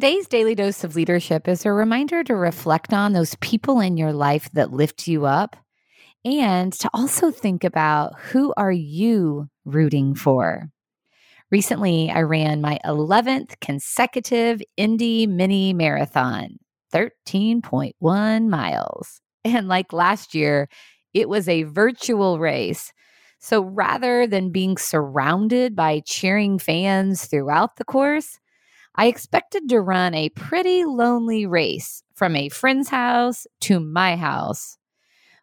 Today's daily dose of leadership is a reminder to reflect on those people in your life that lift you up and to also think about who are you rooting for. Recently, I ran my 11th consecutive Indy mini marathon, 13.1 miles. And like last year, it was a virtual race. So rather than being surrounded by cheering fans throughout the course, I expected to run a pretty lonely race from a friend's house to my house.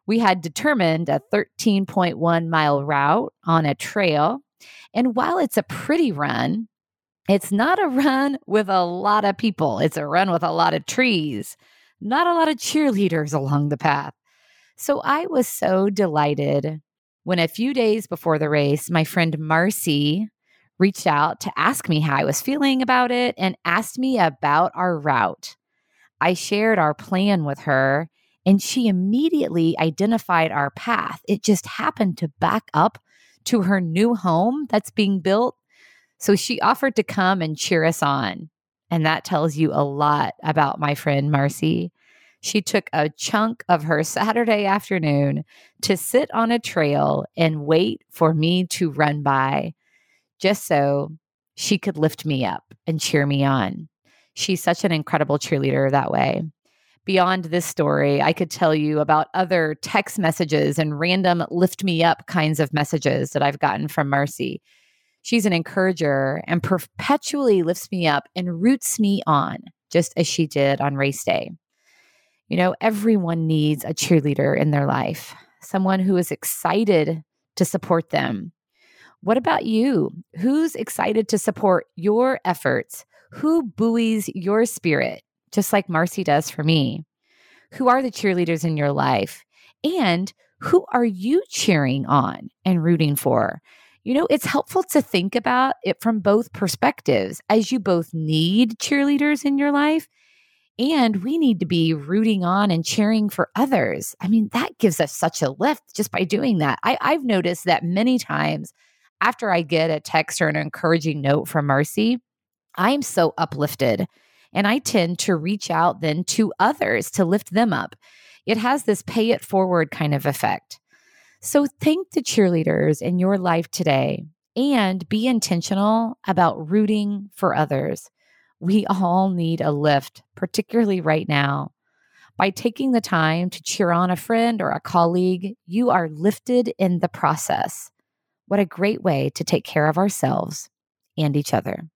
We had determined a 13.1 mile route on a trail. And while it's a pretty run, it's not a run with a lot of people. It's a run with a lot of trees, not a lot of cheerleaders along the path. So I was so delighted when a few days before the race, my friend Marcy reached out to ask me how I was feeling about it and asked me about our route. I shared our plan with her and she immediately identified our path. It just happened to back up to her new home that's being built. So she offered to come and cheer us on. And that tells you a lot about my friend Marcy. She took a chunk of her Saturday afternoon to sit on a trail and wait for me to run by just so she could lift me up and cheer me on. She's such an incredible cheerleader that way. Beyond this story, I could tell you about other text messages and random lift me up kinds of messages that I've gotten from Marcy. She's an encourager and perpetually lifts me up and roots me on, just as she did on race day. You know, everyone needs a cheerleader in their life, someone who is excited to support them, what about you? Who's excited to support your efforts? Who buoys your spirit, just like Marcy does for me? Who are the cheerleaders in your life? And who are you cheering on and rooting for? You know, it's helpful to think about it from both perspectives as you both need cheerleaders in your life and we need to be rooting on and cheering for others. I mean, that gives us such a lift just by doing that. I, have noticed that many times after I get a text or an encouraging note from Marcy, I'm so uplifted. And I tend to reach out then to others to lift them up. It has this pay it forward kind of effect. So thank the cheerleaders in your life today and be intentional about rooting for others. We all need a lift, particularly right now. By taking the time to cheer on a friend or a colleague, you are lifted in the process. What a great way to take care of ourselves and each other.